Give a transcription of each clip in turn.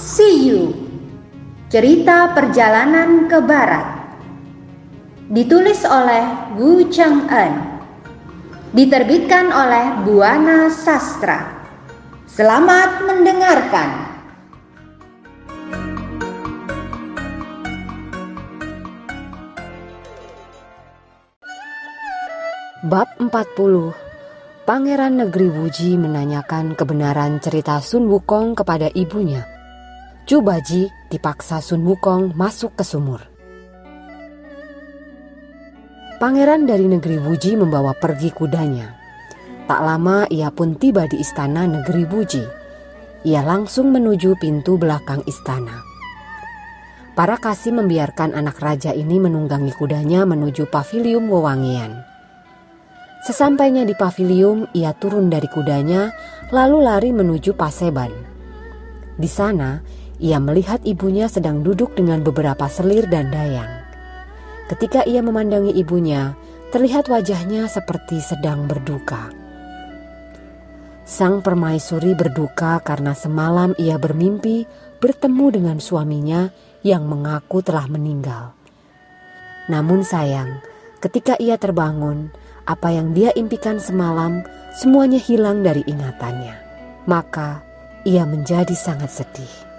See You. Cerita Perjalanan ke Barat. Ditulis oleh Wu Cheng En Diterbitkan oleh Buana Sastra. Selamat mendengarkan. Bab 40 Pangeran Negeri Wuji menanyakan kebenaran cerita Sun Wukong kepada ibunya. Chu Baji dipaksa Sun Wukong masuk ke sumur. Pangeran dari negeri Wuji membawa pergi kudanya. Tak lama ia pun tiba di istana negeri Wuji. Ia langsung menuju pintu belakang istana. Para kasih membiarkan anak raja ini menunggangi kudanya menuju pavilium wewangian. Sesampainya di pavilium, ia turun dari kudanya, lalu lari menuju Paseban. Di sana, ia melihat ibunya sedang duduk dengan beberapa selir dan dayang. Ketika ia memandangi ibunya, terlihat wajahnya seperti sedang berduka. Sang permaisuri berduka karena semalam ia bermimpi bertemu dengan suaminya yang mengaku telah meninggal. Namun sayang, ketika ia terbangun, apa yang dia impikan semalam semuanya hilang dari ingatannya. Maka ia menjadi sangat sedih.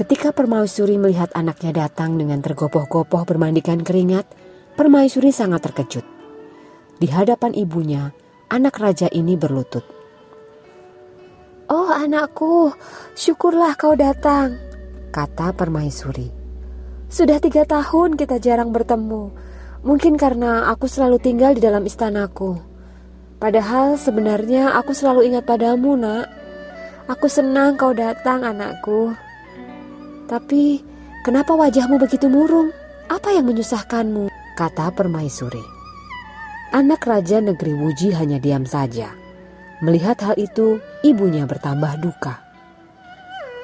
Ketika Permaisuri melihat anaknya datang dengan tergopoh-gopoh bermandikan keringat, Permaisuri sangat terkejut. Di hadapan ibunya, anak raja ini berlutut. Oh anakku, syukurlah kau datang, kata Permaisuri. Sudah tiga tahun kita jarang bertemu. Mungkin karena aku selalu tinggal di dalam istanaku. Padahal sebenarnya aku selalu ingat padamu, Nak. Aku senang kau datang, anakku. Tapi kenapa wajahmu begitu murung? Apa yang menyusahkanmu? kata permaisuri. Anak raja negeri Wuji hanya diam saja. Melihat hal itu, ibunya bertambah duka.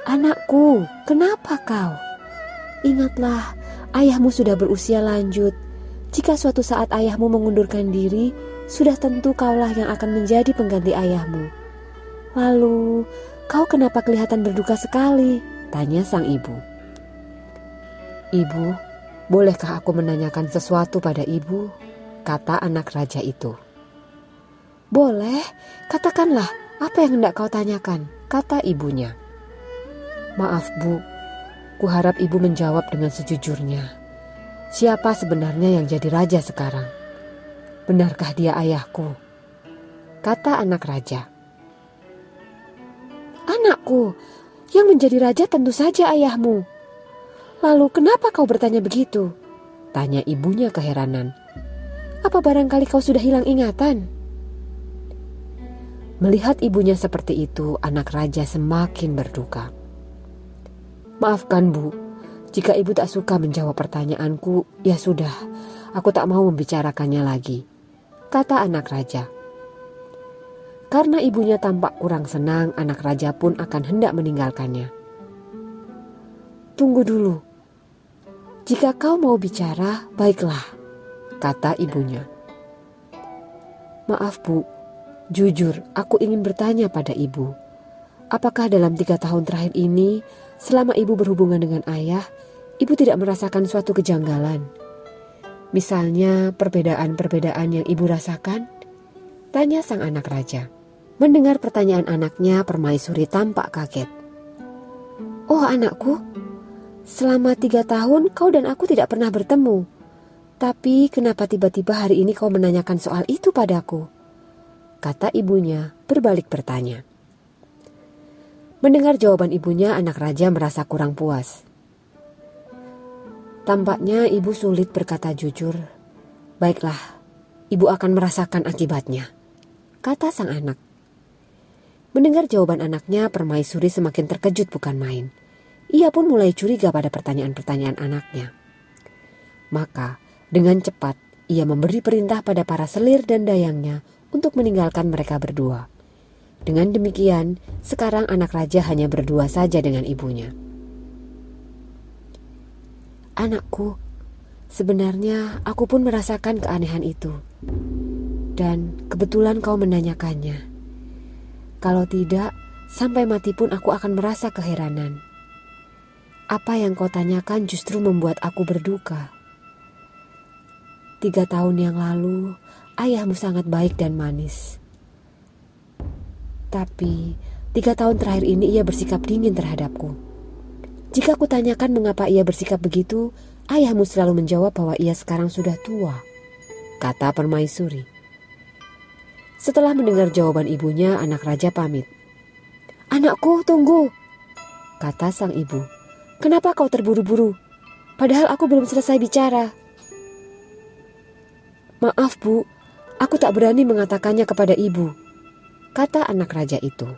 Anakku, kenapa kau? Ingatlah, ayahmu sudah berusia lanjut jika suatu saat ayahmu mengundurkan diri, sudah tentu kaulah yang akan menjadi pengganti ayahmu. Lalu, kau kenapa kelihatan berduka sekali? Tanya sang ibu. Ibu, bolehkah aku menanyakan sesuatu pada ibu? Kata anak raja itu. Boleh, katakanlah apa yang hendak kau tanyakan, kata ibunya. Maaf bu, kuharap ibu menjawab dengan sejujurnya. Siapa sebenarnya yang jadi raja sekarang? Benarkah dia ayahku? Kata anak raja. Anakku, yang menjadi raja tentu saja ayahmu. Lalu kenapa kau bertanya begitu? Tanya ibunya keheranan. Apa barangkali kau sudah hilang ingatan? Melihat ibunya seperti itu, anak raja semakin berduka. Maafkan bu, jika ibu tak suka menjawab pertanyaanku, ya sudah, aku tak mau membicarakannya lagi, kata anak raja. Karena ibunya tampak kurang senang, anak raja pun akan hendak meninggalkannya. Tunggu dulu. Jika kau mau bicara, baiklah, kata ibunya. Maaf bu, jujur aku ingin bertanya pada ibu. Apakah dalam tiga tahun terakhir ini, selama ibu berhubungan dengan ayah, ibu tidak merasakan suatu kejanggalan. Misalnya perbedaan-perbedaan yang ibu rasakan? Tanya sang anak raja. Mendengar pertanyaan anaknya, permaisuri tampak kaget. Oh anakku, selama tiga tahun kau dan aku tidak pernah bertemu. Tapi kenapa tiba-tiba hari ini kau menanyakan soal itu padaku? Kata ibunya berbalik bertanya. Mendengar jawaban ibunya, anak raja merasa kurang puas. Tampaknya ibu sulit berkata jujur. Baiklah, ibu akan merasakan akibatnya, kata sang anak. Mendengar jawaban anaknya, permaisuri semakin terkejut bukan main. Ia pun mulai curiga pada pertanyaan-pertanyaan anaknya. Maka, dengan cepat, ia memberi perintah pada para selir dan dayangnya untuk meninggalkan mereka berdua. Dengan demikian, sekarang anak raja hanya berdua saja dengan ibunya. Anakku, sebenarnya aku pun merasakan keanehan itu. Dan kebetulan kau menanyakannya. Kalau tidak, Sampai mati pun aku akan merasa keheranan. Apa yang kau tanyakan justru membuat aku berduka. Tiga tahun yang lalu, ayahmu sangat baik dan manis. Tapi, tiga tahun terakhir ini ia bersikap dingin terhadapku. Jika aku tanyakan mengapa ia bersikap begitu, ayahmu selalu menjawab bahwa ia sekarang sudah tua, kata permaisuri. Setelah mendengar jawaban ibunya, anak raja pamit. Anakku, tunggu, kata sang ibu. Kenapa kau terburu-buru? Padahal aku belum selesai bicara. Maaf, Bu. Aku tak berani mengatakannya kepada ibu. Kata anak raja itu.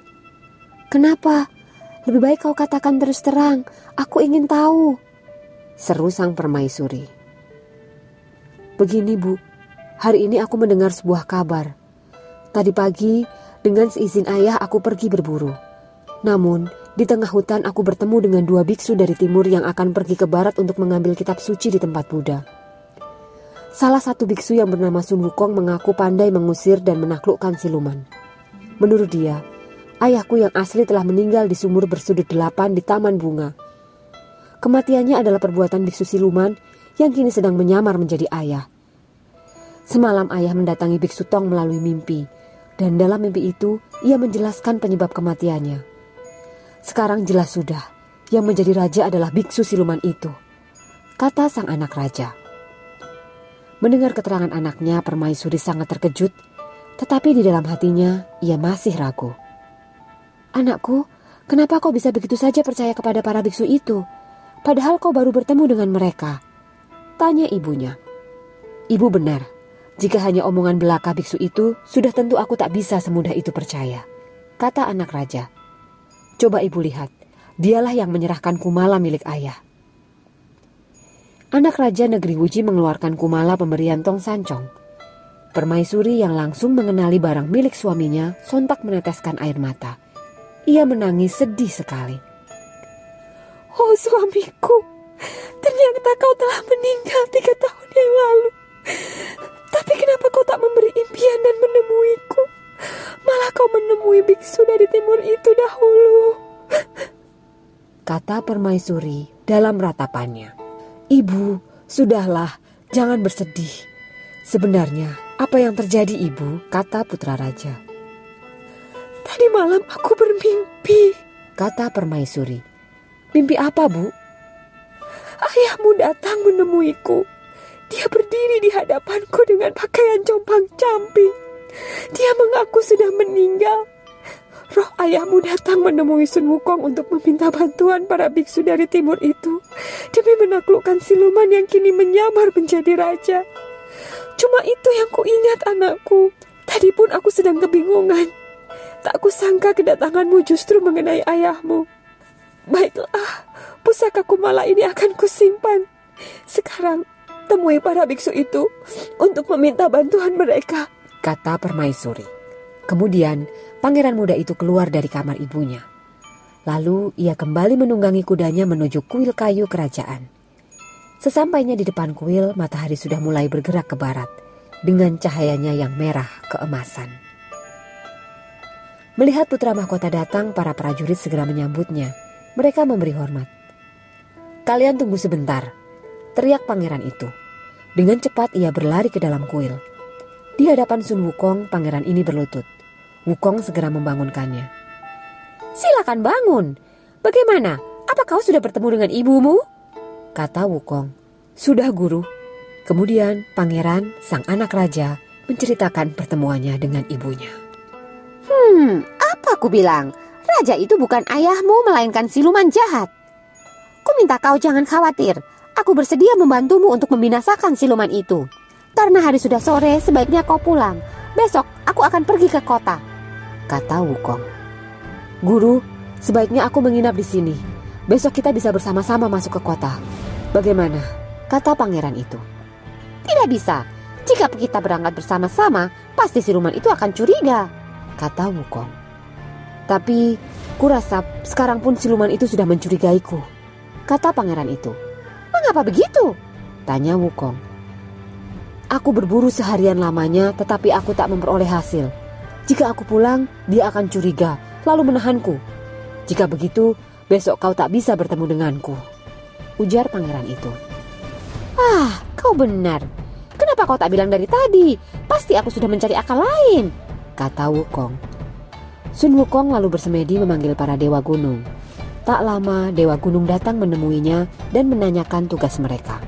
Kenapa? Lebih baik kau katakan terus terang. Aku ingin tahu. Seru sang permaisuri. Begini, Bu. Hari ini aku mendengar sebuah kabar. Tadi pagi, dengan seizin ayah aku pergi berburu. Namun, di tengah hutan aku bertemu dengan dua biksu dari timur yang akan pergi ke barat untuk mengambil kitab suci di tempat Buddha. Salah satu biksu yang bernama Sun Wukong mengaku pandai mengusir dan menaklukkan siluman. Menurut dia, ayahku yang asli telah meninggal di sumur bersudut delapan di Taman Bunga. Kematiannya adalah perbuatan biksu siluman yang kini sedang menyamar menjadi ayah. Semalam ayah mendatangi biksu Tong melalui mimpi, dan dalam mimpi itu ia menjelaskan penyebab kematiannya. Sekarang jelas sudah, yang menjadi raja adalah biksu siluman itu. Kata sang anak raja. Mendengar keterangan anaknya, permaisuri sangat terkejut, tetapi di dalam hatinya ia masih ragu. Anakku, kenapa kau bisa begitu saja percaya kepada para biksu itu? Padahal kau baru bertemu dengan mereka. Tanya ibunya. Ibu benar, jika hanya omongan belaka biksu itu, sudah tentu aku tak bisa semudah itu percaya. Kata anak raja. Coba ibu lihat, dialah yang menyerahkan kumala milik ayah. Anak Raja Negeri Wuji mengeluarkan kumala pemberian Tong Sancong. Permaisuri yang langsung mengenali barang milik suaminya sontak meneteskan air mata. Ia menangis sedih sekali. Oh suamiku, ternyata kau telah meninggal tiga tahun yang lalu. Tapi kenapa kau tak memberi impian dan menemuiku? Malah kau menemui biksu dari timur itu dahulu. Kata permaisuri dalam ratapannya. Ibu, sudahlah, jangan bersedih. Sebenarnya, apa yang terjadi ibu? Kata putra raja. Tadi malam aku bermimpi. Kata permaisuri. Mimpi apa, Bu? Ayahmu datang menemuiku. Dia berdiri di hadapanku dengan pakaian compang-camping. Dia mengaku sudah meninggal. Roh ayahmu datang menemui Sun Wukong untuk meminta bantuan para biksu dari timur itu demi menaklukkan siluman yang kini menyamar menjadi raja. Cuma itu yang kuingat anakku. Tadi pun aku sedang kebingungan. Tak kusangka kedatanganmu justru mengenai ayahmu. Baiklah, pusaka kumala ini akan kusimpan. Sekarang temui para biksu itu untuk meminta bantuan mereka kata permaisuri. Kemudian pangeran muda itu keluar dari kamar ibunya. Lalu ia kembali menunggangi kudanya menuju kuil kayu kerajaan. Sesampainya di depan kuil, matahari sudah mulai bergerak ke barat dengan cahayanya yang merah keemasan. Melihat putra mahkota datang, para prajurit segera menyambutnya. Mereka memberi hormat. Kalian tunggu sebentar, teriak pangeran itu. Dengan cepat ia berlari ke dalam kuil. Di hadapan Sun Wukong, pangeran ini berlutut. Wukong segera membangunkannya. Silakan bangun. Bagaimana? Apa kau sudah bertemu dengan ibumu? Kata Wukong. Sudah guru. Kemudian pangeran, sang anak raja, menceritakan pertemuannya dengan ibunya. Hmm, apa aku bilang? Raja itu bukan ayahmu, melainkan siluman jahat. Ku minta kau jangan khawatir. Aku bersedia membantumu untuk membinasakan siluman itu. Karena hari sudah sore, sebaiknya kau pulang. Besok aku akan pergi ke kota. Kata Wukong. Guru, sebaiknya aku menginap di sini. Besok kita bisa bersama-sama masuk ke kota. Bagaimana? Kata pangeran itu. Tidak bisa. Jika kita berangkat bersama-sama, pasti siluman itu akan curiga. Kata Wukong. Tapi, kurasa sekarang pun siluman itu sudah mencurigaiku. Kata pangeran itu. Mengapa begitu? Tanya Wukong. Aku berburu seharian lamanya, tetapi aku tak memperoleh hasil. Jika aku pulang, dia akan curiga, lalu menahanku. Jika begitu, besok kau tak bisa bertemu denganku. Ujar pangeran itu. Ah, kau benar. Kenapa kau tak bilang dari tadi? Pasti aku sudah mencari akal lain, kata Wukong. Sun Wukong lalu bersemedi memanggil para dewa gunung. Tak lama, dewa gunung datang menemuinya dan menanyakan tugas mereka.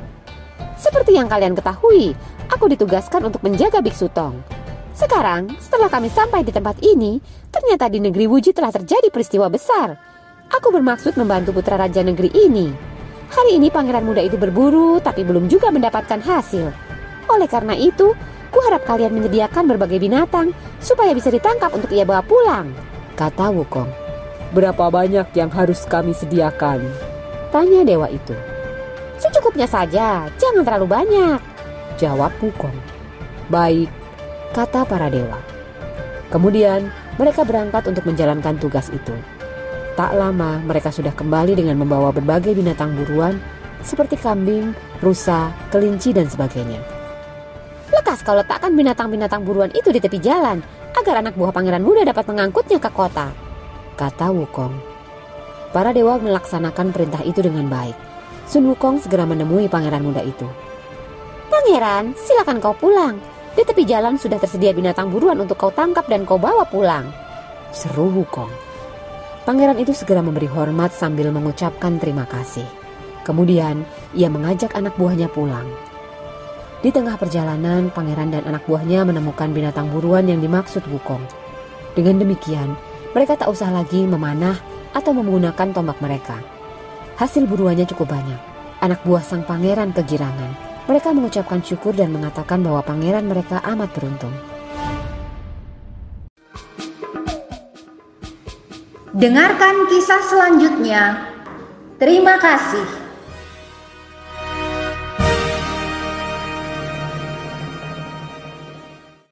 Seperti yang kalian ketahui, aku ditugaskan untuk menjaga Biksu Tong. Sekarang, setelah kami sampai di tempat ini, ternyata di negeri Wuji telah terjadi peristiwa besar. Aku bermaksud membantu putra raja negeri ini. Hari ini pangeran muda itu berburu, tapi belum juga mendapatkan hasil. Oleh karena itu, kuharap kalian menyediakan berbagai binatang supaya bisa ditangkap untuk ia bawa pulang, kata Wukong. Berapa banyak yang harus kami sediakan? Tanya dewa itu. Secukupnya saja, jangan terlalu banyak. Jawab Wukong. Baik, kata para dewa. Kemudian mereka berangkat untuk menjalankan tugas itu. Tak lama mereka sudah kembali dengan membawa berbagai binatang buruan seperti kambing, rusa, kelinci, dan sebagainya. Lekas kau letakkan binatang-binatang buruan itu di tepi jalan agar anak buah pangeran muda dapat mengangkutnya ke kota, kata Wukong. Para dewa melaksanakan perintah itu dengan baik. Sun Wukong segera menemui pangeran muda itu. Pangeran, silakan kau pulang. Di tepi jalan sudah tersedia binatang buruan untuk kau tangkap dan kau bawa pulang. Seru Wukong. Pangeran itu segera memberi hormat sambil mengucapkan terima kasih. Kemudian ia mengajak anak buahnya pulang. Di tengah perjalanan, pangeran dan anak buahnya menemukan binatang buruan yang dimaksud Wukong. Dengan demikian, mereka tak usah lagi memanah atau menggunakan tombak mereka. Hasil buruannya cukup banyak. Anak buah sang pangeran kegirangan. Mereka mengucapkan syukur dan mengatakan bahwa pangeran mereka amat beruntung. Dengarkan kisah selanjutnya. Terima kasih.